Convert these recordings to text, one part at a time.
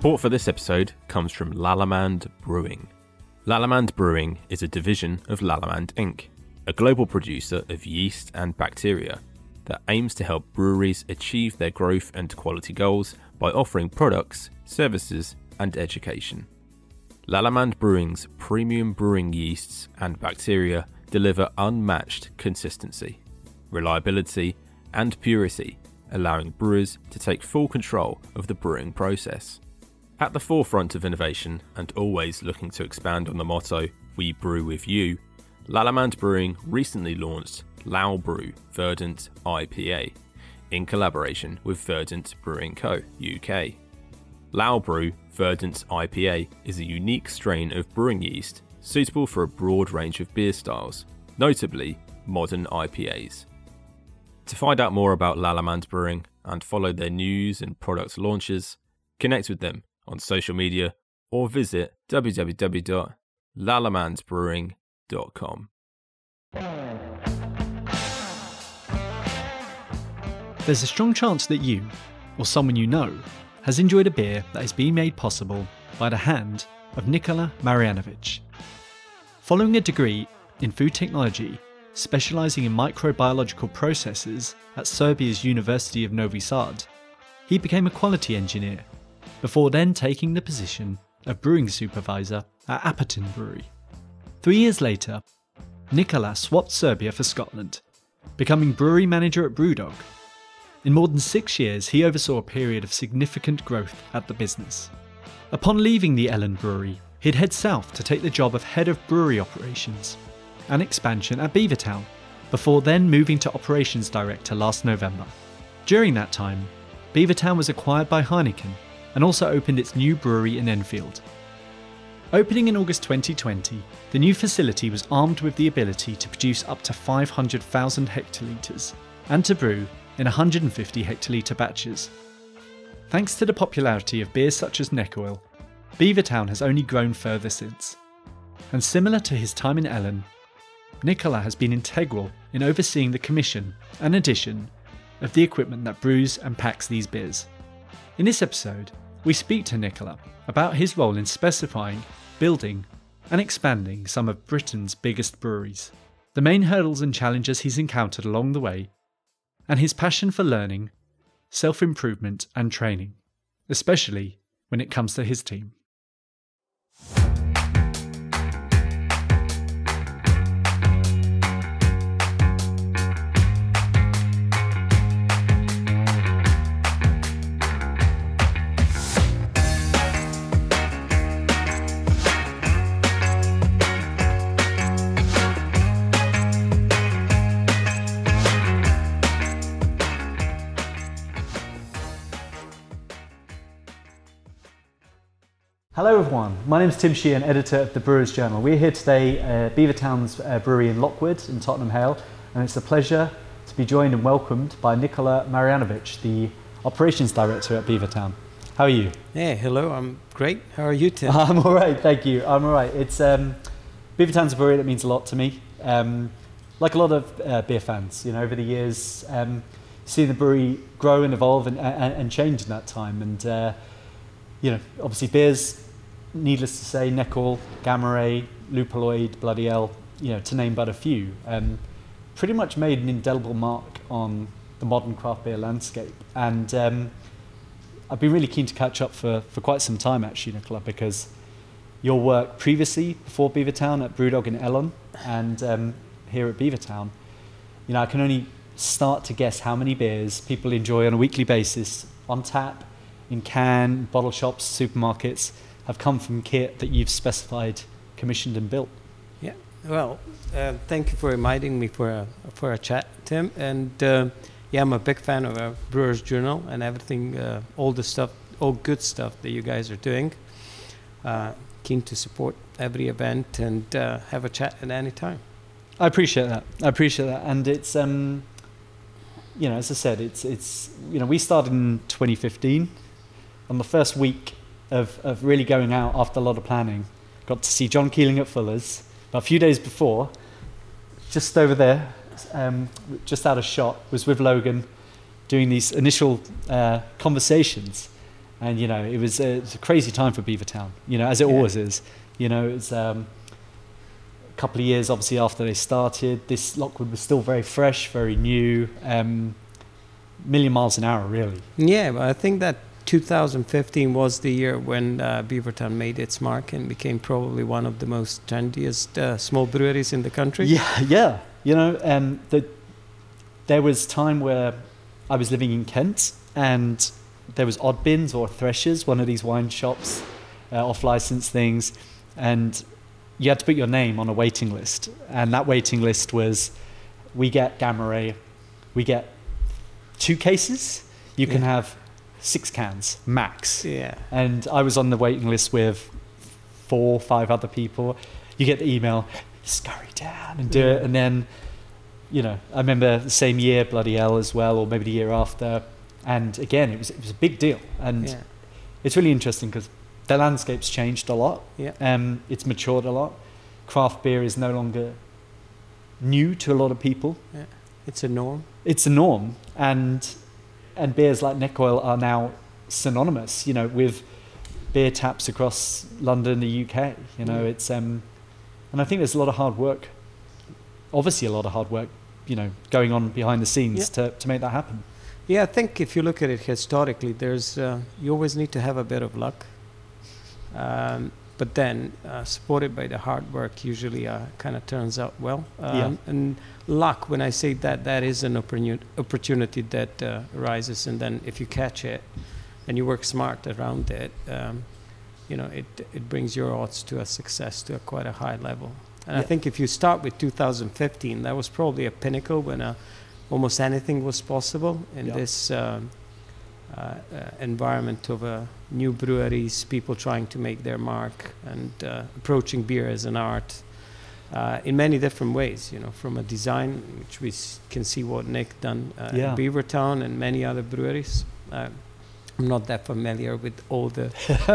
Support for this episode comes from Lallemand Brewing. Lallemand Brewing is a division of Lallemand Inc., a global producer of yeast and bacteria that aims to help breweries achieve their growth and quality goals by offering products, services, and education. Lallemand Brewing's premium brewing yeasts and bacteria deliver unmatched consistency, reliability, and purity, allowing brewers to take full control of the brewing process. At the forefront of innovation and always looking to expand on the motto, We Brew With You, Lallemand Brewing recently launched LalBrew Verdant IPA in collaboration with Verdant Brewing Co. UK. LalBrew Verdant IPA is a unique strain of brewing yeast suitable for a broad range of beer styles, notably modern IPAs. To find out more about Lallemand Brewing and follow their news and product launches, connect with them on social media or visit www.lalamansbrewing.com. There's a strong chance that you, or someone you know, has enjoyed a beer that has been made possible by the hand of Nikola Marjanovic. Following a degree in food technology, specialising in microbiological processes at Serbia's University of Novi Sad, he became a quality engineer before then taking the position of brewing supervisor at Apatin Brewery. Three years later, Nikola swapped Serbia for Scotland, becoming brewery manager at Brewdog. In more than six years, he oversaw a period of significant growth at the business. Upon leaving the Ellon Brewery, he'd head south to take the job of head of brewery operations and expansion at Beavertown, before then moving to operations director last November. During that time, Beavertown was acquired by Heineken and also opened its new brewery in Enfield. Opening in August 2020, the new facility was armed with the ability to produce up to 500,000 hectolitres and to brew in 150 hectolitre batches. Thanks to the popularity of beers such as Neck Oil, Beavertown has only grown further since. And similar to his time in Ellon, Nikola has been integral in overseeing the commission and addition of the equipment that brews and packs these beers. In this episode, we speak to Nikola about his role in specifying, building, and expanding some of Britain's biggest breweries, the main hurdles and challenges he's encountered along the way, and his passion for learning, self improvement, and training, especially when it comes to his team. Hello everyone, my name is Tim Sheehan, editor of the Brewers Journal. We're here today at Beavertown's uh, brewery in Lockwood in Tottenham Hale and it's a pleasure to be joined and welcomed by Nikola Marjanovic, the operations director at Beavertown. How are you? Yeah, hello, I'm great. How are you, Tim? I'm all right, thank you. I'm all right. It's um, Beavertown's a brewery that means a lot to me. Um, like a lot of uh, beer fans, you know, over the years, um, seeing the brewery grow and evolve and, and, and change in that time. And, uh, you know, obviously beers needless to say, Neck Oil, Gamma Ray, Lupuloid, Bloody L, you know, to name but a few, um, pretty much made an indelible mark on the modern craft beer landscape. And um, I've been really keen to catch up for, for quite some time, actually, Nikola, because your work previously, before Beavertown, at Brewdog in Ellon, and um, here at Beavertown, you know, I can only start to guess how many beers people enjoy on a weekly basis on tap, in can, bottle shops, supermarkets, have come from kit that you've specified, commissioned, and built. Yeah. Well, uh, thank you for inviting me for a for a chat, Tim. And uh, yeah, I'm a big fan of our Brewers Journal and everything, uh, all the stuff, all good stuff that you guys are doing. Uh, keen to support every event and uh, have a chat at any time. I appreciate that. I appreciate that, and it's um, you know, as I said, it's it's you know, we started in 2015. On the first week of, of really going out after a lot of planning. Got to see John Keeling at Fuller's. But a few days before, just over there, um, just out of shot, was with Logan doing these initial uh, conversations. and you know it was a, it was a crazy time for Beavertown. You know, as it Yeah. always is. You know, it's um, a couple of years obviously after they started. This Lockwood was still very fresh, very new, um, million miles an hour, really. Yeah, but I think that 2015 was the year when uh, Beavertown made its mark and became probably one of the most trendiest uh, small breweries in the country. Yeah, yeah. You know, um, the, there was time where I was living in Kent, and there was Oddbins or Threshers, one of these wine shops, uh, off-license things, and you had to put your name on a waiting list, and that waiting list was, we get Gamma Ray, we get two cases, you can Yeah. have six cans max, Yeah. and I was on the waiting list with four, five other people. You get the email, scurry down and do it, and then, you know, I remember the same year, bloody hell, as well, or maybe the year after, and again, it was it was a big deal, and Yeah. it's really interesting because the landscape's changed a lot. Yeah. Um, it's matured a lot. Craft beer is no longer new to a lot of people. Yeah. It's a norm. It's a norm, and and beers like Neck Oil are now synonymous. You know, with beer taps across London, the UK. You know, Yeah. it's um, and I think there's a lot of hard work. Obviously, a lot of hard work. You know, going on behind the scenes to to make that happen. Yeah, I think if you look at it historically, there's uh, you always need to have a bit of luck, um, but then uh, supported by the hard work, usually uh, kind of turns out well. Um, Yeah. And luck, when I say that, that is an opportuni- opportunity that uh, arises, and then if you catch it and you work smart around it, um, you know, it it brings your odds to a success to a quite a high level. And I think if you start with 2015, that was probably a pinnacle when uh, almost anything was possible in Yeah. this um, uh, uh, environment of uh, new breweries, people trying to make their mark and uh, approaching beer as an art uh, in many different ways. You know, from a design, which we s- can see what Nick done uh, Yeah. in Beavertown and many other breweries. Uh, I'm not that familiar with all the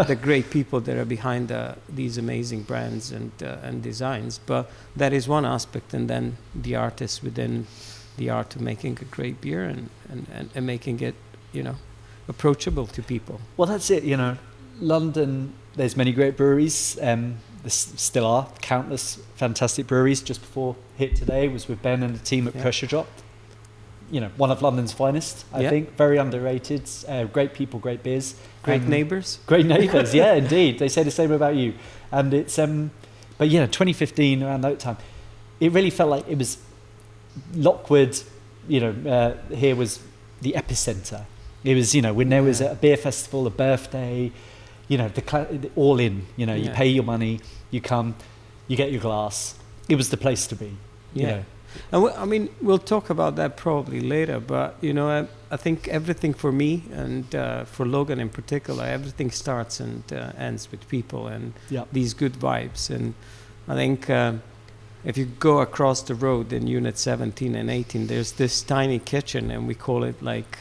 the great people that are behind uh, these amazing brands and uh, and designs, but that is one aspect, and then the artists within the art of making a great beer and, and, and, and making it, you know, approachable to people. Well, that's it. You know, London. There's many great breweries. Um, there still are countless fantastic breweries. Just before hit today was with Ben and the team at Yeah. Pressure Drop. You know, one of London's finest. I Yeah. think very underrated. Uh, great people, great beers, Great and neighbors. Great neighbours. yeah, indeed. They say the same about you. And it's um, but yeah, 2015 around that time, it really felt like it was Lockwood. You know, uh, here was the epicenter. It was, you know, when there was a beer festival, a birthday, you know, the, the all in. You know, you pay your money, you come, you get your glass. It was the place to be. You Yeah. know. And we, I mean, we'll talk about that probably later, but you know, I, I think everything for me and uh, for Logan in particular, everything starts and uh, ends with people and Yeah. these good vibes. And I think um, if you go across the road in Unit 17 and 18, there's this tiny kitchen, and we call it like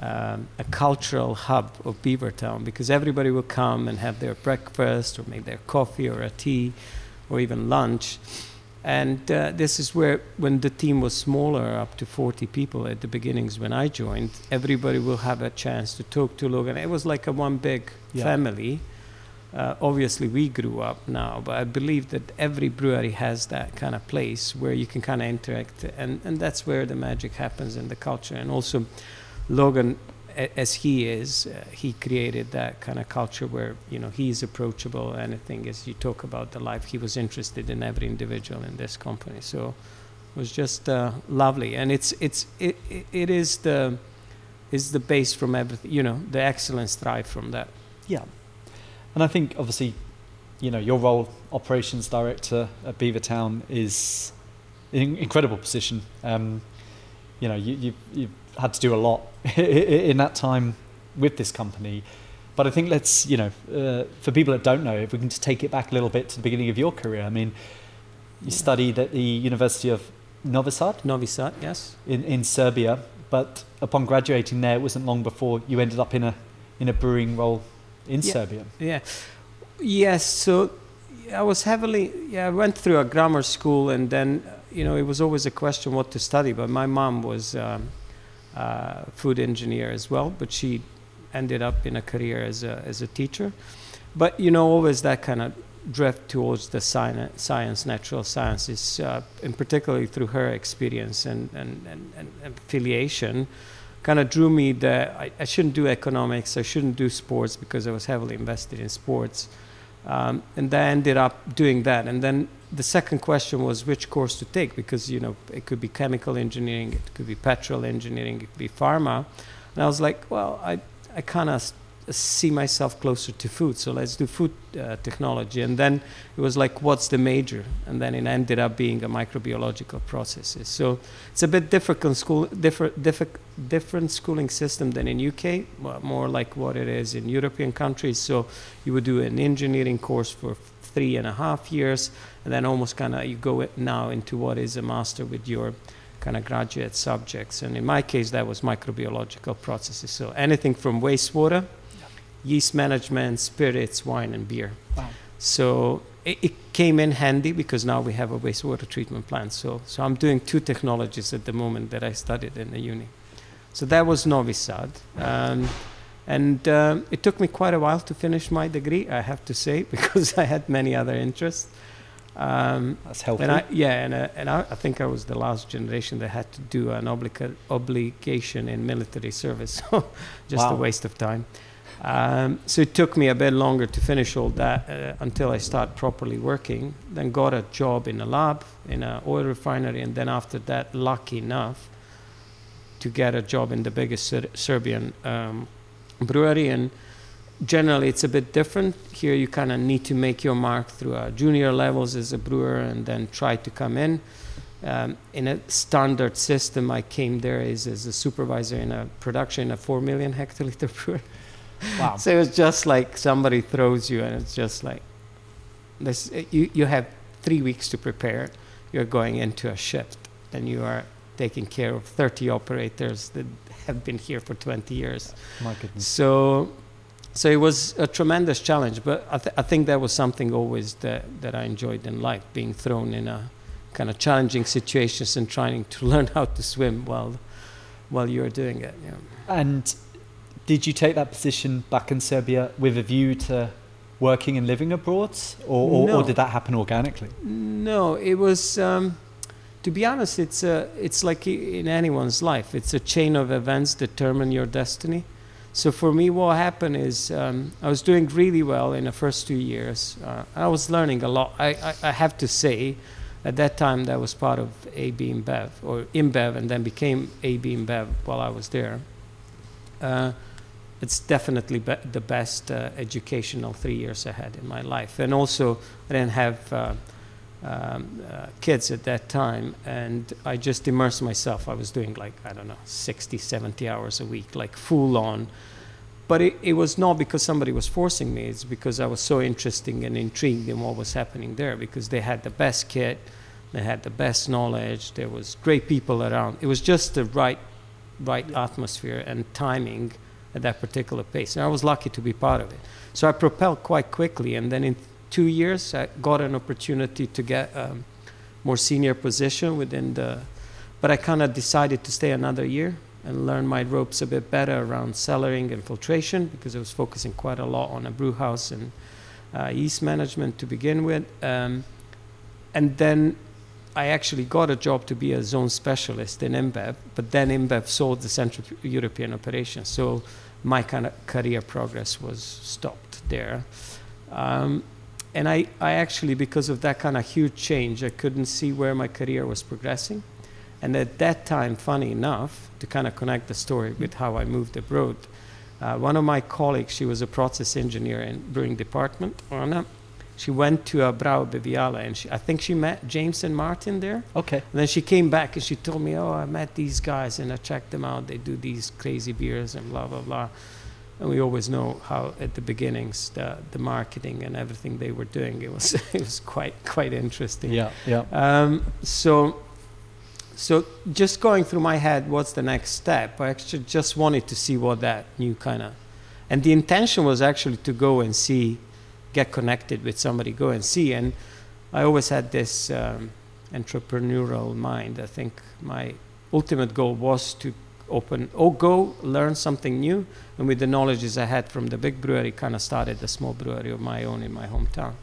um, a cultural hub of Beavertown because everybody will come and have their breakfast or make their coffee or a tea or even lunch. And uh, this is where, when the team was smaller, up to 40 people at the beginnings when I joined, everybody will have a chance to talk to Logan. It was like a one big Yeah. family. Uh, obviously, we grew up now, but I believe that every brewery has that kind of place where you can kind of interact, and, and that's where the magic happens in the culture. And also, Logan, a- as he is, uh, he created that kind of culture where you know he is approachable. Anything as you talk about the life, he was interested in every individual in this company. So it was just uh, lovely, and it's it's it, it, is the is the base from everything. You know, the excellence thrive from that. Yeah. And I think obviously, you know, your role, operations director at Beavertown, is an incredible position. Um, you know, you, you've, you've had to do a lot in that time with this company. But I think let's, you know, uh, for people that don't know, if we can just take it back a little bit to the beginning of your career. I mean, you studied at the University of Novi Sad Novi Sad, yes. in, in Serbia, but upon graduating there, it wasn't long before you ended up in a in a brewing role in Yeah. Serbia. Yeah. Yes. So I was heavily. Yeah, I went through a grammar school, and then you know it was always a question what to study. But my mom was um, uh, food engineer as well, but she ended up in a career as a as a teacher. But you know, always that kind of drift towards the science, science natural sciences, uh, and particularly through her experience and, and, and, and affiliation, kind of drew me that I, I, shouldn't do economics, I shouldn't do sports because I was heavily invested in sports. Um, and I ended up doing that. And then the second question was which course to take because, you know, it could be chemical engineering, it could be petrol engineering, it could be pharma. And I was like, well, I, I kind of see myself closer to food. So let's do food uh, technology. And then it was like, what's the major? And then it ended up being a microbiological processes. So it's a bit different school, different, different, different schooling system than in UK, more like what it is in European countries. So you would do an engineering course for three and a half years, and then almost kind of you go now into what is a master with your kind of graduate subjects. And in my case, that was microbiological processes. So anything from wastewater yeast management, spirits, wine, and beer. Wow. So it, it, came in handy because now we have a wastewater treatment plant. So, so I'm doing two technologies at the moment that I studied in the uni. So that was Novi Sad. Um, and um, it took me quite a while to finish my degree, I have to say, because I had many other interests. Um, That's helpful. And I, yeah, and, uh, and I, I, think I was the last generation that had to do an obliga- obligation in military service. So just wow. a waste of time. Um, so it took me a bit longer to finish all that uh, until I started properly working. Then got a job in a lab in an oil refinery, and then after that, lucky enough to get a job in the biggest Ser- Serbian um, brewery. And generally, it's a bit different. Here, you kind of need to make your mark through uh, junior levels as a brewer, and then try to come in. Um, in a standard system, I came there as, as a supervisor in a production a four million hectoliter brewery. Wow. so it's just like somebody throws you, and it's just like this. You you have three weeks to prepare. You're going into a shift, and you are taking care of 30 operators that have been here for 20 years. My goodness. So, so it was a tremendous challenge, but I, th- I think that was something always that, that I enjoyed in life, being thrown in a kind of challenging situations and trying to learn how to swim while, while you're doing it. Yeah. And did you take that position back in Serbia with a view to working and living abroad, or, or, no. or did that happen organically? No, it was. Um, to be honest, it's a, it's like in anyone's life. It's a chain of events determine your destiny. So for me, what happened is um, I was doing really well in the first two years. Uh, I was learning a lot. I, I, I, have to say, at that time, that was part of AB InBev or InBev, and then became AB InBev while I was there. Uh, it's definitely be the best uh, educational three years ahead in my life. And also, I didn't have uh, um, uh, kids at that time, and I just immersed myself. I was doing like, I don't know, 60, 70 hours a week, like full on. But it, it was not because somebody was forcing me, it's because I was so interested and intrigued in what was happening there, because they had the best kit, they had the best knowledge, there was great people around. It was just the right, right atmosphere and timing at that particular pace. And I was lucky to be part of it. So I propelled quite quickly, and then in two years, I got an opportunity to get a um, more senior position within the. But I kind of decided to stay another year and learn my ropes a bit better around cellaring and filtration because I was focusing quite a lot on a brew house and uh, yeast management to begin with. Um, and then I actually got a job to be a zone specialist in InBev, but then InBev sold the Central European operation. So my kind of career progress was stopped there. Um, and I, I actually, because of that kind of huge change, I couldn't see where my career was progressing. And at that time, funny enough, to kind of connect the story with how I moved abroad, uh, one of my colleagues, she was a process engineer in brewing department, Anna, she went to a BrauBeviale and she, I think she met James and Martin there. Okay. And then she came back and she told me, oh, I met these guys and I checked them out. They do these crazy beers and blah, blah, blah. And we always know how at the beginnings, the, the marketing and everything they were doing, it was, it was quite, quite interesting. Yeah, yeah. Um, so, so just going through my head, what's the next step? I actually just wanted to see what that new kind of, and the intention was actually to go and see get connected with somebody, go and see. And I always had this um, entrepreneurial mind. I think my ultimate goal was to open or go learn something new. And with the knowledges I had from the big brewery, kind of started a small brewery of my own in my hometown.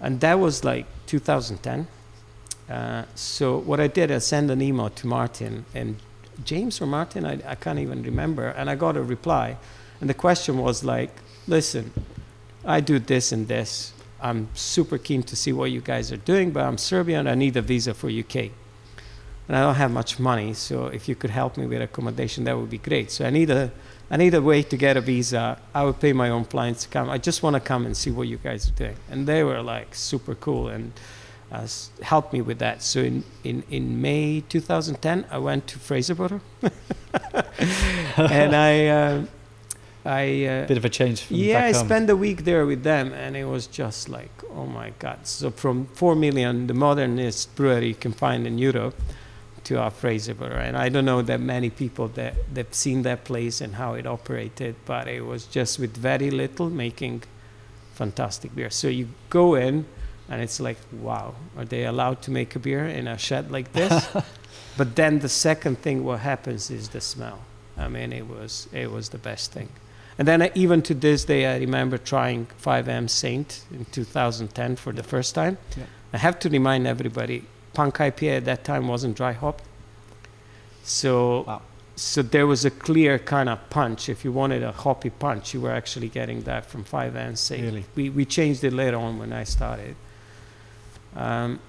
And that was like 2010. Uh, so what I did, I sent an email to Martin and James or Martin, I, I can't even remember, and I got a reply. And the question was like, listen, I do this and this. I'm super keen to see what you guys are doing, but I'm Serbian. I need a visa for UK. And I don't have much money, so if you could help me with accommodation, that would be great. So I need a, I need a way to get a visa. I would pay my own flights to come. I just want to come and see what you guys are doing. And they were like super cool and uh, helped me with that. So in, in, in May 2010, I went to Fraserburgh. and I, uh, I, uh, Bit of a change from yeah, I spent a week there with them, and it was just like, oh my god! So from four million, the modernest brewery you can find in Europe, to our Fraserburgh, and I don't know that many people that they've seen that place and how it operated, but it was just with very little making fantastic beer. So you go in, and it's like, wow, are they allowed to make a beer in a shed like this? but then the second thing what happens is the smell. I mean, it was it was the best thing. And then I, even to this day, I remember trying 5AM Saint in 2010 for the first time. Yeah. I have to remind everybody, Punk IPA at that time wasn't dry hopped. So, Wow. so there was a clear kind of punch. If you wanted a hoppy punch, you were actually getting that from 5AM Saint. Really? We, we changed it later on when I started. Um,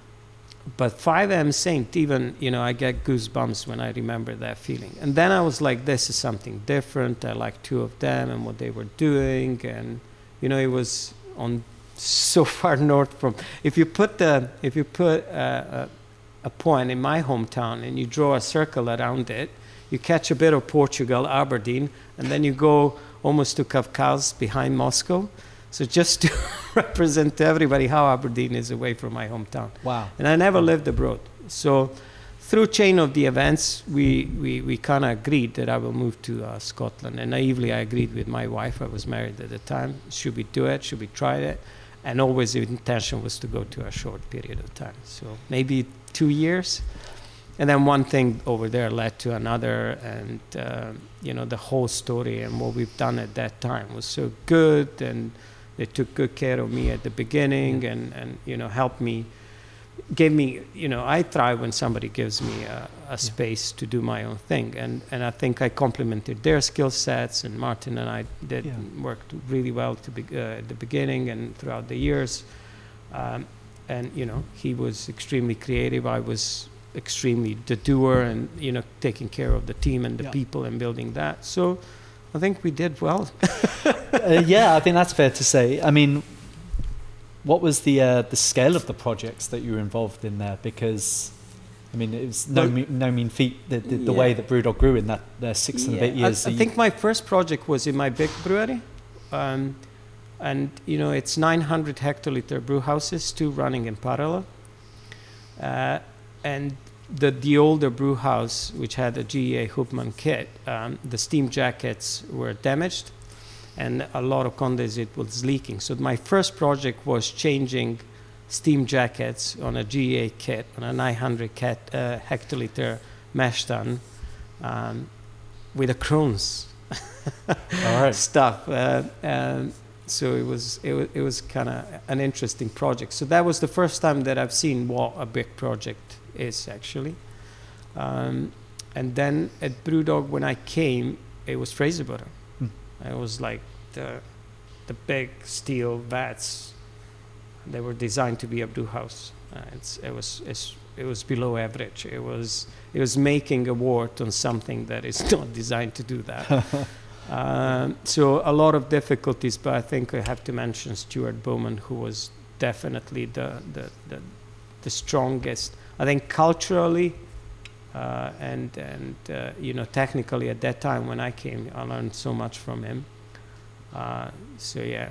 but 5AM Saint, even, you know, I get goosebumps when I remember that feeling. And then I was like, this is something different. I like two of them and what they were doing. And, you know, it was on so far north from, if you put the, if you put uh, a, a point in my hometown and you draw a circle around it, you catch a bit of Portugal, Aberdeen, and then you go almost to Kafkaz behind Moscow. So just to represent to everybody how Aberdeen is away from my hometown. Wow. And I never lived abroad. So through chain of the events, we, we, we kind of agreed that I will move to uh, Scotland. And naively, I agreed with my wife. I was married at the time. Should we do it? Should we try it? And always the intention was to go to a short period of time. So maybe two years. And then one thing over there led to another. And, uh, you know, the whole story and what we've done at that time was so good. And they took good care of me at the beginning and, and you know, helped me gave me, you know, I thrive when somebody gives me a, a space to do my own thing, and and I think I complemented their skill sets, and Martin and I did Yeah. worked really well to be, uh, at the beginning and throughout the years, um, and you know, he was extremely creative. I was extremely the doer, and you know, taking care of the team and the Yeah. people and building that. So. I think we did well. uh, yeah, I think that's fair to say. I mean, what was the uh, the scale of the projects that you were involved in there? Because, I mean, it was no Well- me- no mean feat the, the, the way that Brewdog grew in that uh, six and a bit years. I, I think my first project was in my big brewery. Um, and, you know, it's 900 hectoliter brew houses, two running in parallel. Uh, and the, the older brew house, which had a GEA Huppmann kit, um, the steam jackets were damaged and a lot of condensate was leaking. So my first project was changing steam jackets on a GEA kit, on a 900 cat, uh, hectoliter mash tun um, with a Krones right. stuff. Uh, um, so it was it was, it was kind of an interesting project. So that was the first time that I've seen what a big project is actually. Um, and then at Brewdog, when I came, it was Fraserburgh. Hmm. It was like the the big steel vats. They were designed to be a brew house. Uh, it's, it was it's, it was below average. It was it was making a wort on something that is not designed to do that. um, so a lot of difficulties, but I think I have to mention Stuart Bowman, who was definitely the the, the, the strongest. I think culturally uh, and and uh, you know technically at that time when I came, I learned so much from him. Uh, so yeah,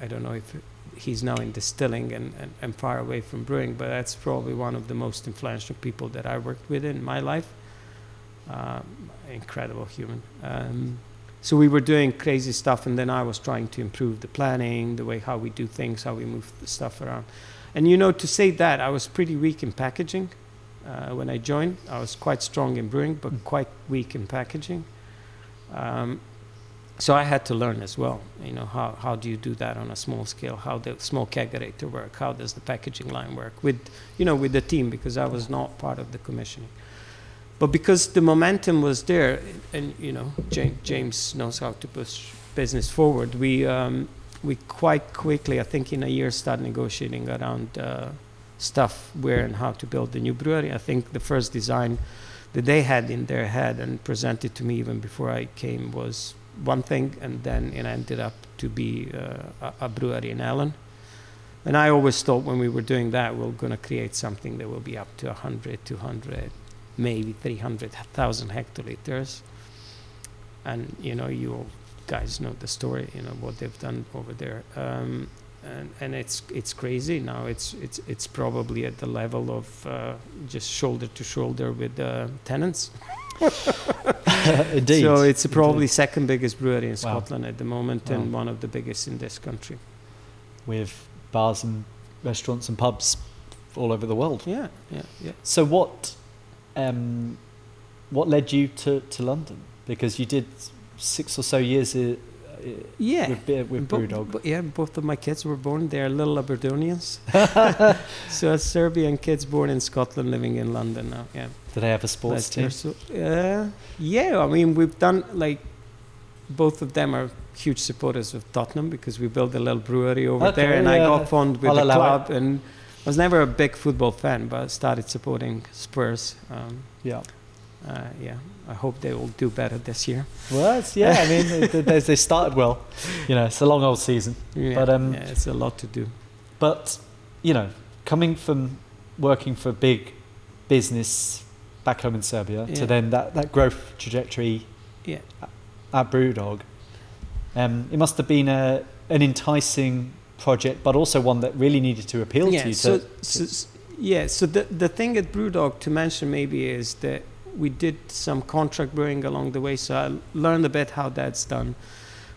I don't know if he's now in distilling and, and, and far away from brewing, but that's probably one of the most influential people that I worked with in my life. Um, incredible human. Um, so we were doing crazy stuff, and then I was trying to improve the planning, the way how we do things, how we move the stuff around. And you know, to say that, I was pretty weak in packaging. Uh, when I joined, I was quite strong in brewing, but Mm. quite weak in packaging. Um, so I had to learn as well. You know, how, how do you do that on a small scale? How the small kegerator work? How does the packaging line work with, you know, with the team? Because I was not part of the commissioning. But because the momentum was there, and you know, James, James knows how to push business forward. We um, we quite quickly, I think, in a year, started negotiating around uh, stuff where and how to build the new brewery. I think the first design that they had in their head and presented to me even before I came was one thing, and then it ended up to be uh, a, brewery in Ellon. And I always thought when we were doing that, we we're going to create something that will be up to 100, 200, maybe 300,000 hectoliters. And, you know, you all guys know the story, you know, what they've done over there. Um, and, and it's it's crazy now. It's it's it's probably at the level of uh, just shoulder to shoulder with the Tennent's. Indeed. So it's Indeed. probably second biggest brewery in Wow. Scotland at the moment, and one of the biggest in this country. with bars and restaurants and pubs all over the world. Yeah, yeah, yeah. So what, um, what led you to, to London? Because you did six or so years uh, uh, Yeah. with with BrewDog. bo- yeah, both of my kids were born. They're little Aberdonians. so a Serbian kids born in Scotland, living in London now. Yeah. Did they have a sports team? So, uh, yeah, I mean, we've done like both of them are huge supporters of Tottenham because we built a little brewery over Okay, there, and I got fond with I'll the club. And I was never a big football fan, but started supporting Spurs. Um, Yeah. uh, yeah, I hope they will do better this year. Well, yeah. I mean, they, they, they started well. You know, it's a long old season. Yeah, But, um, yeah, it's a lot to do. But you know, coming from working for a big business back home in Serbia Yeah. to then that, that growth trajectory Yeah. at BrewDog, um, it must have been a, an enticing project, but also one that really needed to appeal yeah, to you. so, to, so, yeah, so the, the thing at Brewdog to mention maybe is that we did some contract brewing along the way, so I learned a bit how that's done.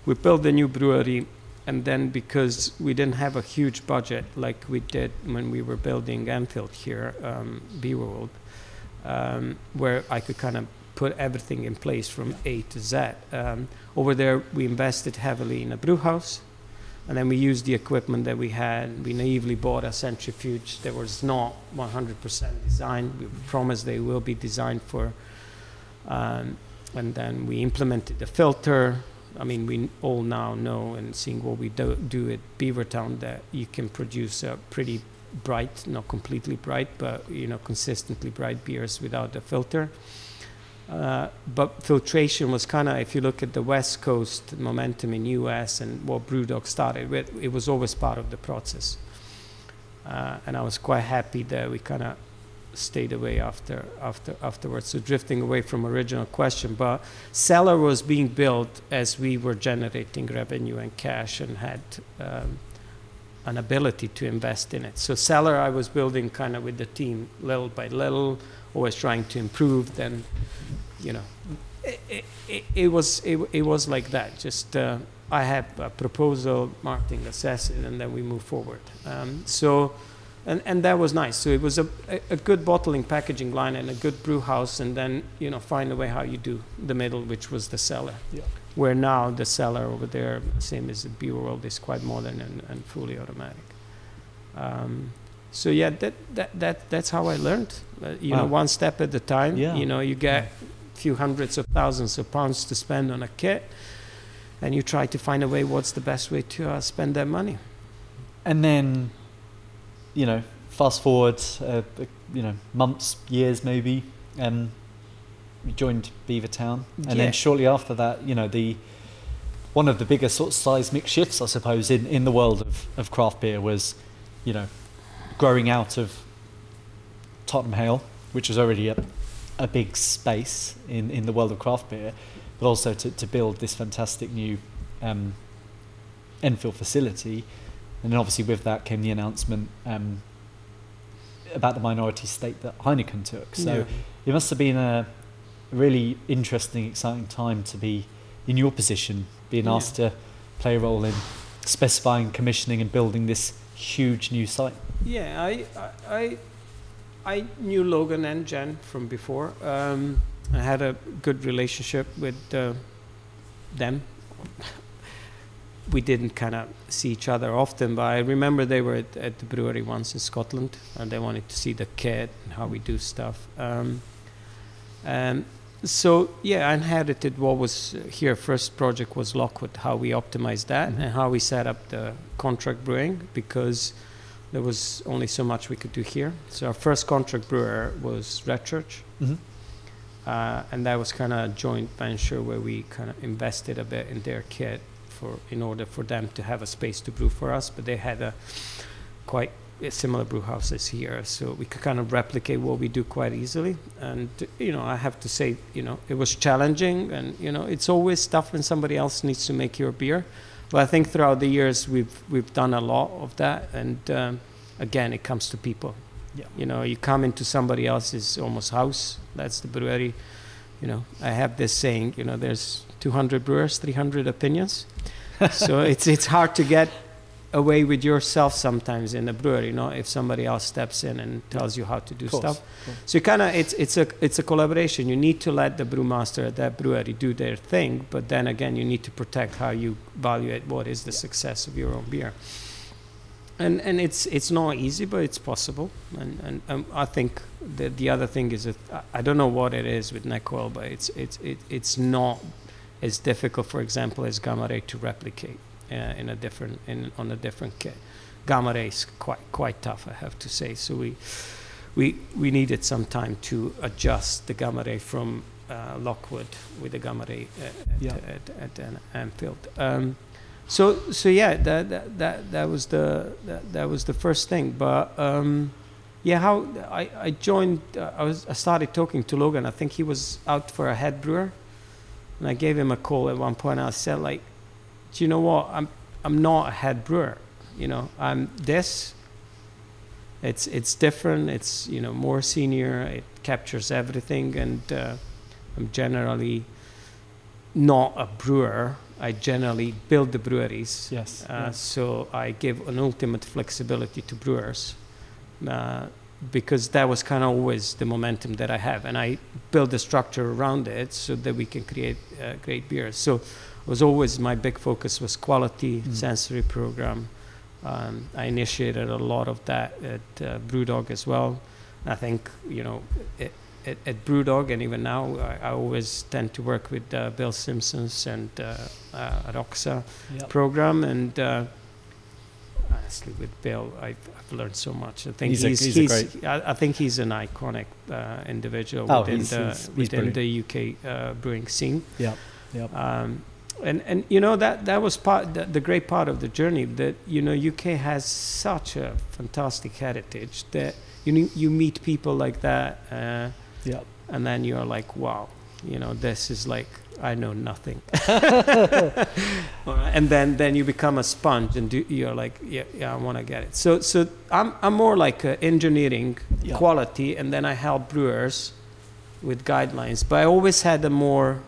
We built a new brewery, and then because we didn't have a huge budget like we did when we were building Enfield here, um, B World, um, where I could kind of put everything in place from A to Z. Um, over there, we invested heavily in a brew house and then we used the equipment that we had. We naively bought a centrifuge that was not 100% designed. We promised they will be designed for. Um, and then we implemented the filter. I mean, we all now know and seeing what we do, do at Beavertown that you can produce a pretty bright, not completely bright, but you know, consistently bright beers without the filter. Uh, but filtration was kind of, if you look at the West Coast momentum in US and what Brewdog started with, it was always part of the process. Uh, and I was quite happy that we kind of stayed away after, after afterwards. So drifting away from original question, but Cellar was being built as we were generating revenue and cash and had um, an ability to invest in it. So Cellar, I was building kind of with the team, little by little, always trying to improve. Then, you know, it, it, it, was it, it was like that. Just uh, I have a proposal, marketing assess it, and then we move forward. Um, so, and and that was nice. So it was a, a a good bottling packaging line and a good brew house, and then you know find a way how you do the middle, which was the cellar. Yeah. Where now the cellar over there, same as the beer world, is quite modern and, and fully automatic. Um, so yeah, that, that that that's how I learned. Uh, you know, one step at a time. Yeah. You know, you get a few hundreds of thousands of pounds to spend on a kit, and you try to find a way. What's the best way to uh, spend that money? and then, you know, fast forward, uh, you know, months, years maybe, um, you joined Beavertown, and Yeah. then shortly after that, you know, the one of the biggest sort of seismic shifts, I suppose, in, in the world of, of craft beer was, you know, growing out of Tottenham Hale, which was already a, a big space in, in the world of craft beer, but also to, to build this fantastic new um, Enfield facility. And then obviously with that came the announcement um, about the minority stake that Heineken took. So Yeah. it must have been a really interesting, exciting time to be in your position, being Yeah. asked to play a role in specifying, commissioning, and building this huge new site. Yeah, I, I, I, knew Logan and Jen from before. Um, I had a good relationship with uh, them. we didn't kind of see each other often, but I remember they were at, at, the brewery once in Scotland, and they wanted to see the kit and how we do stuff. Um, and so yeah, I inherited what was here. First project was Lockwood, how we optimized that Mhm. and how we set up the contract brewing because there was only so much we could do here. So our first contract brewer was Redchurch, Mhm. uh, and that was kind of a joint venture where we kind of invested a bit in their kit for in order for them to have a space to brew for us. But they had a quite similar brew houses here, so we could kind of replicate what we do quite easily. And you know, I have to say, you know, it was challenging, and you know, it's always tough when somebody else needs to make your beer. But I think throughout the years we've we've done a lot of that, and um, again, it comes to people. Yeah. You know, you come into somebody else's almost house. That's the brewery. You know, I have this saying. You know, there's 200 brewers, 300 opinions. so it's it's hard to get away with yourself sometimes in a brewery. You know, if somebody else steps in and tells you how to do stuff. So you kind of it's it's a it's a collaboration. You need to let the brewmaster at that brewery do their thing, but then again, you need to protect how you evaluate what is the success of your own beer. And and it's it's not easy, but it's possible. And and um, I think the the other thing is that I, don't know what it is with neck oil, but it's it's it, it's not as difficult, for example, as gamma ray to replicate in a different in on a different kit. Gamma ray is quite quite tough, I have to say. So we we we needed some time to adjust the gamma ray from uh, Lockwood with the gamma ray uh, at, Yeah. at, at, an Enfield. Um, so so yeah, that that that, that was the that, that was the first thing. But um, yeah, how I, I joined. Uh, I was I started talking to Logan. I think he was out for a head brewer, and I gave him a call at one point. I said like, do you know what? I'm I'm not a head brewer. You know, I'm this. It's it's different. It's you know more senior. It captures everything, and uh, I'm generally not a brewer. I generally build the breweries. Yes. Uh, yes. So I give an ultimate flexibility to brewers uh, because that was kind of always the momentum that I have, and I build the structure around it so that we can create uh, great beers. So was always my big focus was quality, Mm. sensory program. Um, I initiated a lot of that at uh, BrewDog as well. I think you know. It, at, at BrewDog and even now, I, I always tend to work with uh, Bill Simpsons and uh, uh, Roxa Yep. program and uh, honestly with bill I've, I've learned so much i think He's he's, a- he's, he's great- I, I think he's an iconic uh, individual Oh, within the within the uk uh, brewing scene Yep. Yep. um, and and you know that that was part the, the great part of the journey that you know uk has such a fantastic heritage that you you meet people like that uh, Yep. and then you're like wow you know this is like i know nothing and then then you become a sponge and do, you're like yeah yeah i want to get it so so i'm i'm more like uh, engineering Yeah. quality and then i help brewers with guidelines but i always had a more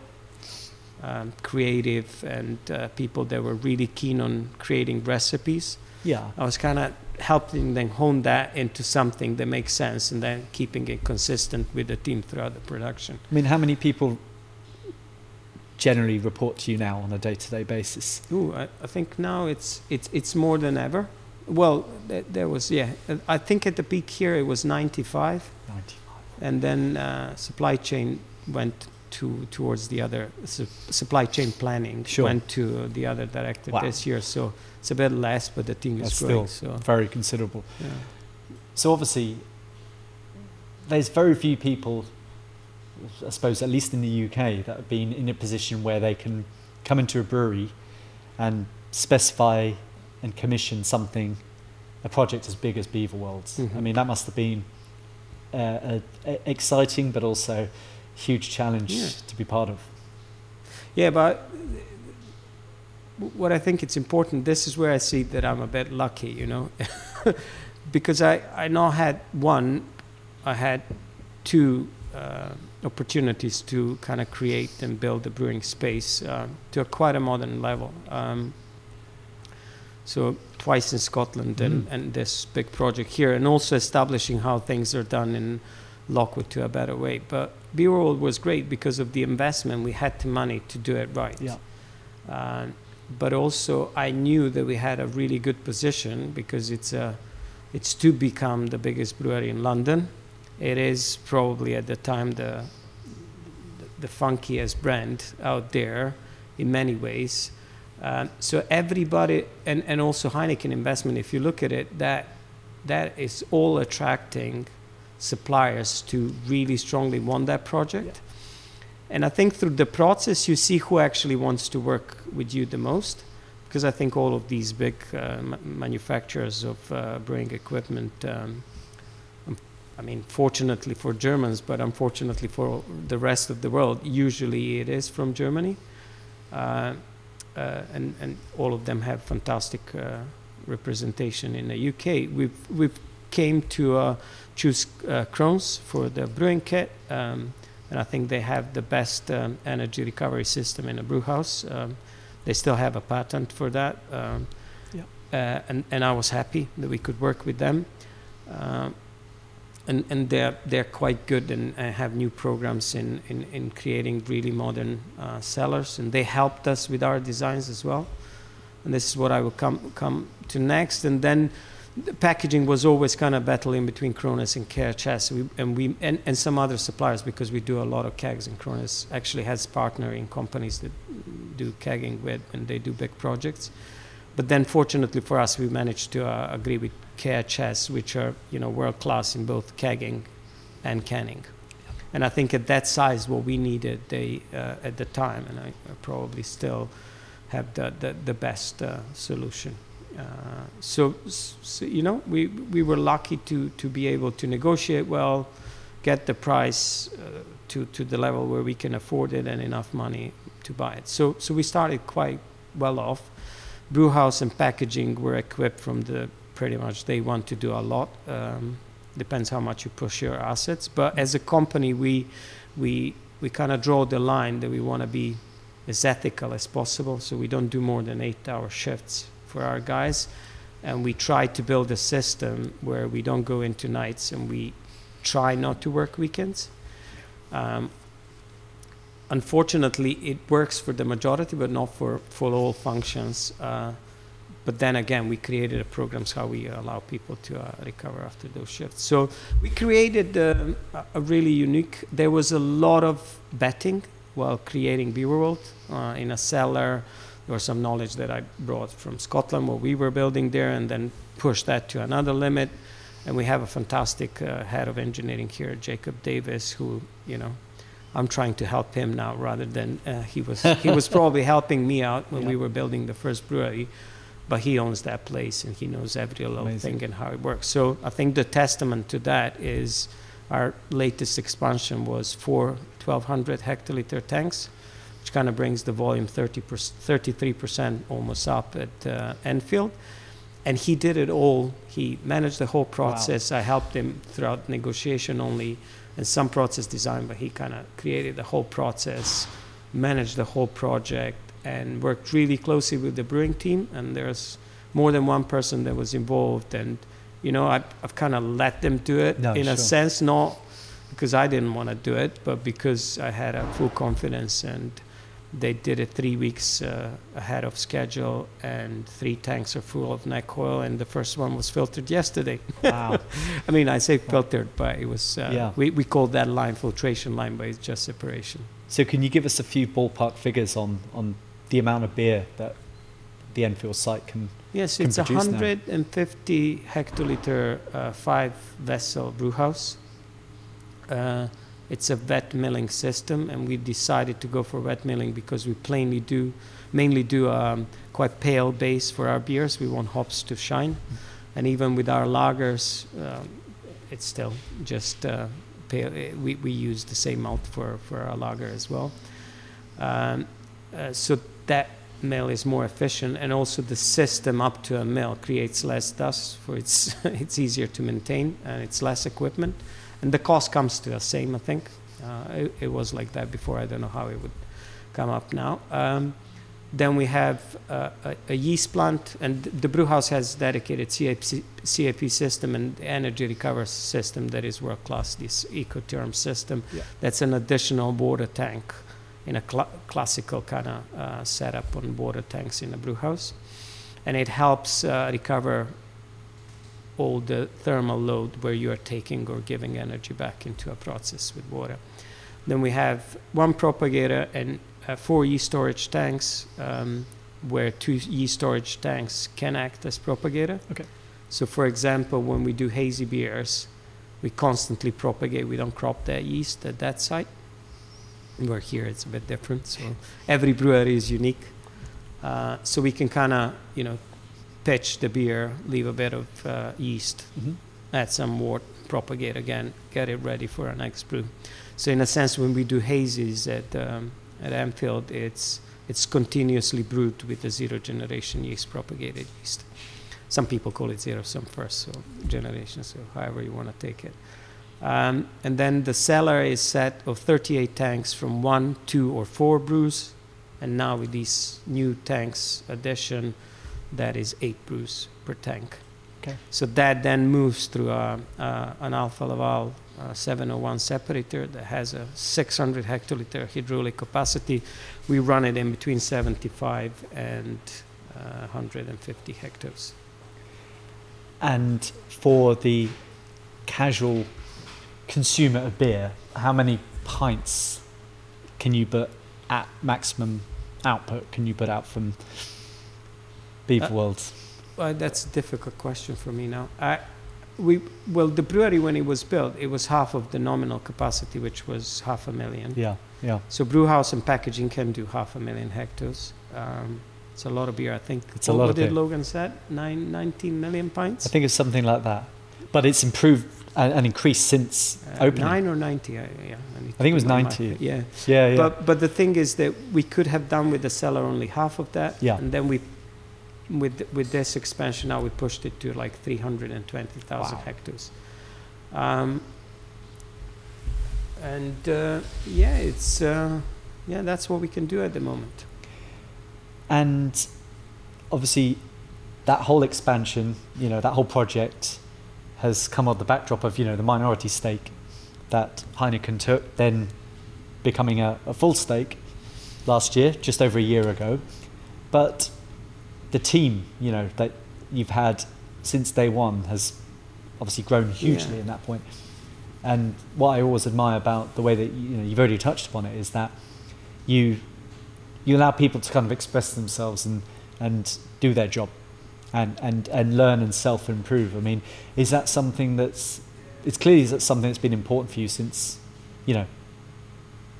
um, creative and uh, people that were really keen on creating recipes Yeah. I was kind of helping them hone that into something that makes sense and then keeping it consistent with the team throughout the production. I mean, how many people generally report to you now on a day-to-day basis? Ooh, I, I think now it's it's it's more than ever. Well, th- there was yeah. I think at the peak here it was 95, Ninety-five. and then uh, supply chain went to towards the other su- supply chain planning Sure. went to the other director Wow. this year. So it's a bit less, but the team is growing. still so very considerable. yeah. So obviously, there's very few people, I suppose, at least in the UK, that have been in a position where they can come into a brewery and specify and commission something, a project as big as Beaver Worlds. I Mhm. mean, that must have been uh, exciting but also huge challenge Yeah. to be part of. Yeah, but what I think it's important, this is where I see that I'm a bit lucky, you know, because I, I now had one, I had two uh, opportunities to kind of create and build a brewing space uh, to a quite a modern level. Um, So twice in Scotland and, Mm. and this big project here, and also establishing how things are done in Lockwood to a better way. But Beer World was great because of the investment. We had the money to do it right. Yeah. Uh, but also, I knew that we had a really good position because it's a, it's to become the biggest brewery in London. It is probably at the time the, the funkiest brand out there in many ways. Um, so everybody, and, and also Heineken investment, if you look at it, that that is all attracting suppliers to really strongly want that project. And I think through the process, you see who actually wants to work with you the most. Because I think all of these big uh, ma- manufacturers of uh, brewing equipment, um, um, I mean, fortunately for Germans, but unfortunately for the rest of the world, usually it is from Germany. Uh, uh, and, and all of them have fantastic uh, representation in the UK. We've, we've came to uh, choose uh, Krones for the brewing kit. Um, and I think they have the best um, energy recovery system in a brew house. Um, they still have a patent for that. Um, Yeah. uh, and, and I was happy that we could work with them. Um, and and they're, they're quite good and uh, have new programs in, in, in creating really modern uh, cellars. And they helped us with our designs as well. And this is what I will come, come to next. And then the packaging was always kind of battling between Krones and KHS we, and we and, and some other suppliers because we do a lot of kegs and Krones actually has partnering companies that do kegging with and they do big projects. But then fortunately for us we managed to uh, agree with KHS which are you know world class in both kegging and canning. And I think at that size what we needed they uh, at the time and I, I probably still have the, the, the best uh, solution. Uh, so, so, you know, we, we were lucky to, to be able to negotiate well, get the price uh, to, to the level where we can afford it and enough money to buy it. So, so we started quite well off. Brewhouse and packaging were equipped from the pretty much they want to do a lot. Um, depends how much you push your assets. But as a company, we we we kind of draw the line that we want to be as ethical as possible. So we don't do more than eight-hour shifts for our guys, and we try to build a system where we don't go into nights and we try not to work weekends. Um, unfortunately, it works for the majority, but not for for all functions. Uh, but then again, we created a programs how we allow people to uh, recover after those shifts. So we created um, a, really unique. There was a lot of betting while creating Beer World uh, in a cellar. Was some knowledge that I brought from Scotland, what we were building there, and then push that to another limit. And we have a fantastic uh, head of engineering here, Jacob Davis, who you know. I'm trying to help him now rather than uh, he was. he was probably helping me out when Yeah. we were building the first brewery, but he owns that place and he knows every little Amazing. thing and how it works. So I think the testament to that is our latest expansion was four 1,200 hectoliter tanks, which kind of brings the volume 30 33% almost up at uh, Enfield. And he did it all. He managed the whole process. I helped him throughout negotiation only and some process design, but he kind of created the whole process, managed the whole project, and worked really closely with the brewing team. And there's more than one person that was involved. And, you know, I've, I've kind of let them do it No, in a sense, not because I didn't want to do it, but because I had a full confidence and they did it three weeks uh, ahead of schedule and three tanks are full of neck oil and the first one was filtered yesterday. Wow. I mean, I say filtered, but it was, uh, Yeah. we, we called that line filtration line, but it's just separation. so can you give us a few ballpark figures on, on the amount of beer that the Enfield site can? Yes, Can it's a produce now. 150 hectoliter uh, five vessel brew house. Uh, it's a wet milling system, and we decided to go for wet milling because we plainly do mainly do um, quite pale base for our beers. We want hops to shine, and even with our lagers, um, it's still just uh, pale. uh, We we use the same malt for for our lager as well. Um, uh, so that mill is more efficient, and also the system up to a mill creates less dust, for it's it's easier to maintain, and it's less equipment, and the cost comes to the same. I think uh, it, it was like that before. I don't know how it would come up now. Um, Then we have uh, a, a yeast plant, and the brew house has dedicated CIP, CIP system and energy recovery system that is world class. This EquiTherm system, Yeah. that's an additional water tank in a cl- classical kind of uh, setup on water tanks in a brew house, and it helps uh, recover all the thermal load where you are taking or giving energy back into a process with water. Then we have one propagator and uh, four yeast storage tanks, um, where two yeast storage tanks can act as propagator. Okay. So, for example, when we do hazy beers, we constantly propagate. We don't crop that yeast at that site. Where here it's a bit different. So every brewery is unique. Uh, so we can kind of, you know, pitch the beer, leave a bit of uh, yeast, Mhm. add some water, propagate again, get it ready for our next brew. So in a sense, when we do hazies at um, at Enfield, it's it's continuously brewed with the zero generation yeast propagated yeast. Some people call it zero, some first so generation, so however you want to take it. Um, and then the cellar is set of 38 tanks from one, two, or four brews. And now with these new tanks addition, that is eight brews per tank. Okay. So that then moves through a, uh, an Alfa Laval uh, 701 separator that has a 600 hectoliter hydraulic capacity. We run it in between 75 and uh, 150 hectares. And for the casual consumer of beer, how many pints can you put at maximum output can you put out from Beaver Uh, World? Well, that's a difficult question for me now. I, we, well, the brewery when it was built, it was half of the nominal capacity, which was half a million. Yeah, yeah. So brew house and packaging can do half a million hectares. Um, it's a lot of beer, I think. It's a lot what of did beer. Logan said? Nine, 19 million pints? I think it's something like that. But it's improved and, and increased since Uh, opening. Nine or 90, I, yeah. I, to think it was my 90. Yeah. Yeah, yeah. But, but the thing is that we could have done with the cellar only half of that. Yeah. And then we, with, with this expansion now, we pushed it to like 320,000 Wow. hectares. Um, and uh, yeah, it's, uh, yeah, that's what we can do at the moment. and obviously that whole expansion you know that whole project has come on the backdrop of you know the minority stake that Heineken took then becoming a, a full stake last year just over a year ago but the team you know that you've had since day one has obviously grown hugely Yeah. in that point. point and what I always admire about the way that you know you've already touched upon it is that you you allow people to kind of express themselves and and do their job and and and learn and self improve i mean is that something that's it's clearly that's something that's been important for you since you know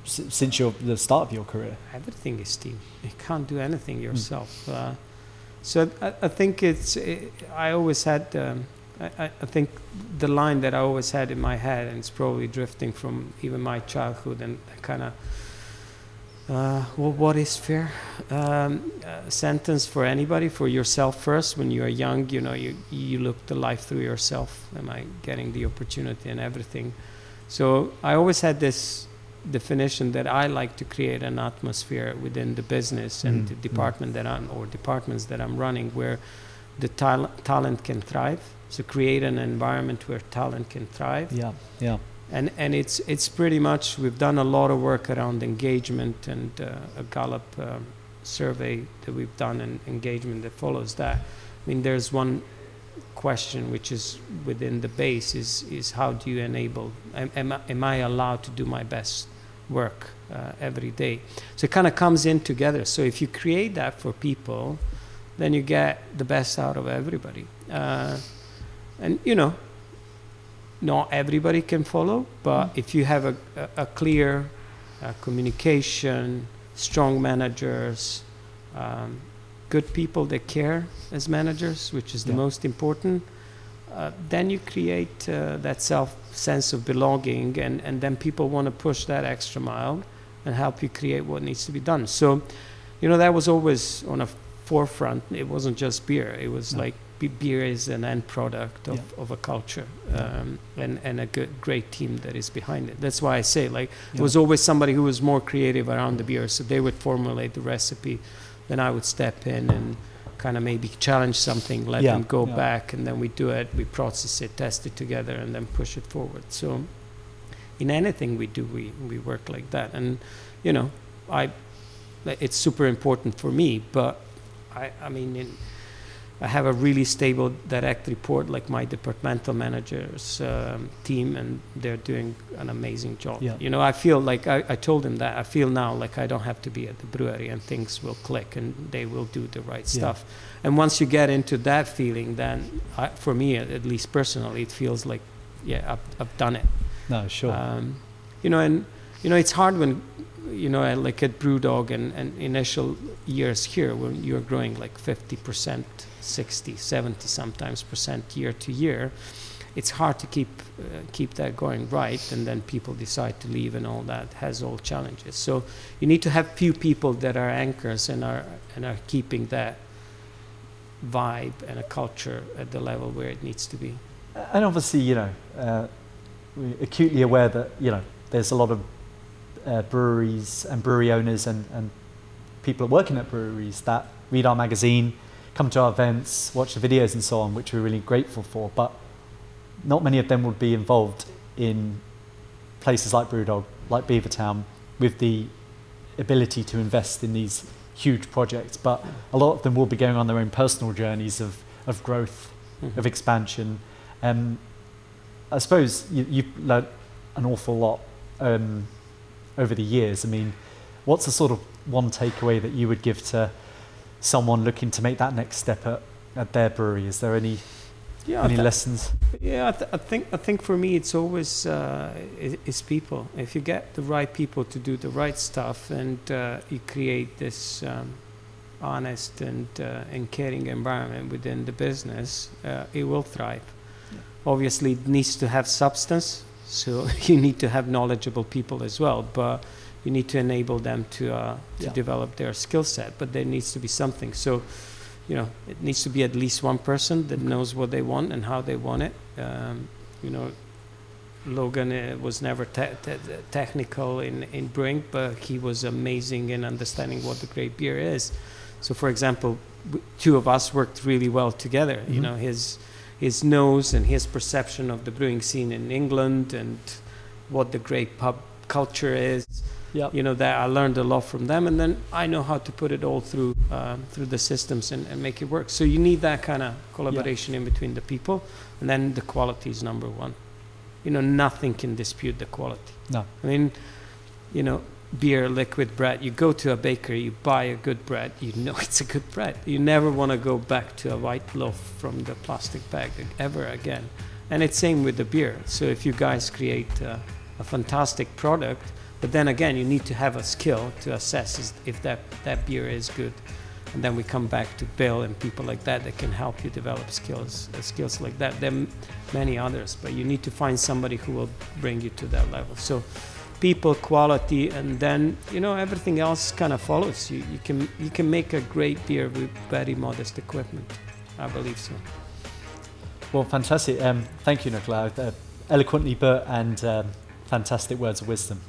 s- since your the start of your career everything is team. You can't do anything Hmm. yourself. Uh, so I, I think it's. i I always had. Um, I, I I think the line that I always had in my head, and it's probably drifting from even my childhood, and kind of. Uh, well, what is fair? Um, uh, sentence for anybody, for yourself first. When you are young, you know, you you look the life through yourself. Am I getting the opportunity and everything? So I always had this definition that I like to create an atmosphere within the business and Mm, the mm. department that I'm or departments that I'm running where the tal- talent can thrive. So create an environment where talent can thrive. yeah yeah And and it's it's pretty much we've done a lot of work around engagement and uh, a Gallup um, survey that we've done and engagement that follows that. I mean, there's one question which is within the base is is how do you enable? Am, am, I- am I allowed to do my best work uh, every day? So it kind of comes in together. So if you create that for people, then you get the best out of everybody. Uh, and you know, not everybody can follow, but if you have a, a, a clear uh, communication, strong managers, um, good people that care as managers, which is the Yeah. most important, uh, then you create uh, that self sense of belonging, and, and then people want to push that extra mile and help you create what needs to be done. So, you know, that was always on a forefront. It wasn't just beer. It was No. like beer is an end product of, Yeah. of a culture um, and, and a good, great team that is behind it. That's why I say, like, Yeah. it was always somebody who was more creative around the beer. So they would formulate the recipe, then I would step in and kind of maybe challenge something, let Yeah, them go yeah. back, and then we do it, we process it, test it together, and then push it forward. So, in anything we do, we, we work like that. And, you know, I, it's super important for me, but I, I mean, in, I have a really stable direct report, like my departmental managers um, team, and they're doing an amazing job. Yeah. You know, I feel like I, I told them that I feel now like I don't have to be at the brewery, and things will click, and they will do the right Yeah. stuff. And once you get into that feeling, then I, for me, at at least personally, it feels like, yeah, I've, I've done it. No, sure. Um, you know, and you know, it's hard when, you know, like at BrewDog and, and initial years here when you're growing like 50%, 60, 70 sometimes percent year to year. It's hard to keep uh, keep that going right, and then people decide to leave, and all that has all challenges. So you need to have few people that are anchors and are and are keeping that vibe and a culture at the level where it needs to be. and obviously, you know, uh, we're acutely aware that you know there's a lot of uh, breweries and brewery owners and, and people working at breweries that read our magazine, come to our events, watch the videos and so on, which we're really grateful for. But not many of them would be involved in places like Brewdog, like Beavertown, with the ability to invest in these huge projects. But a lot of them will be going on their own personal journeys of, of growth, Mhm. of expansion. Um, I suppose you, you've learnt an awful lot um, over the years. I mean, what's the sort of one takeaway that you would give to someone looking to make that next step at, at their brewery? Is there any Yeah, any I thi- lessons? Yeah, I, th- I think I think for me it's always uh, i- is people. If you get the right people to do the right stuff, and uh, you create this um, honest and uh, and caring environment within the business, uh, it will thrive. Obviously, it needs to have substance, so you need to have knowledgeable people as well. But you need to enable them to uh, to Yeah. develop their skill set. But there needs to be something. So you know, it needs to be at least one person that knows what they want and how they want it. Um, you know, Logan uh, was never te- te- technical in, in brewing, but he was amazing in understanding what the great beer is. So, for example, w- two of us worked really well together. You Mhm. know, his his nose and his perception of the brewing scene in England and what the great pub culture is Yeah. you know that I learned a lot from them, and then I know how to put it all through um, through the systems and, and make it work. So you need that kind of collaboration in between the people, and then the quality is number one. You know, nothing can dispute the quality. No. I mean, you know, beer, liquid bread. You go to a bakery, you buy a good bread. You know it's a good bread. You never want to go back to a white loaf from the plastic bag ever again. And it's same with the beer. So if you guys create uh, a fantastic product, but then again, you need to have a skill to assess if that, that beer is good. And then we come back to Bill and people like that that can help you develop skills, uh, skills like that. There are many others, but you need to find somebody who will bring you to that level. So, people, quality, and then you know everything else kind of follows. You, you can you can make a great beer with very modest equipment. I believe so. Well, fantastic. Um, thank you, Nikola. Uh, eloquently but and um, fantastic words of wisdom.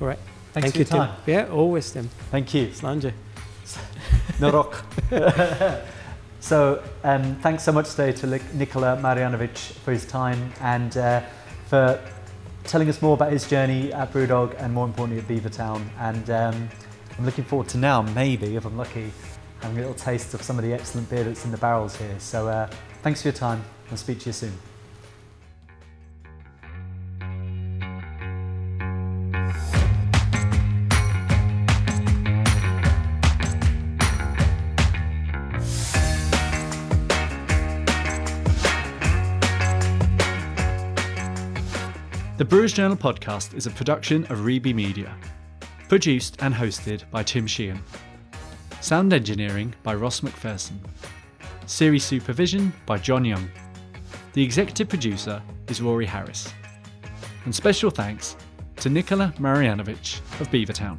All right. Thanks Thank for you, your Tim. Yeah, always Tim. Thank you. Slanje. Narok. so, um, thanks so much today to Nikola Marjanovic for his time and uh, for telling us more about his journey at Brewdog and more importantly at Beavertown. And um, I'm looking forward to now, maybe, if I'm lucky, having a little taste of some of the excellent beer that's in the barrels here. So, uh, thanks for your time. I'll speak to you soon. Brewers Journal podcast is a production of Reby Media, produced and hosted by Tim Sheehan. Sound engineering by Ross McPherson. Series supervision by John Young. The executive producer is Rory Harris. And special thanks to Nikola Marjanovic of Beavertown.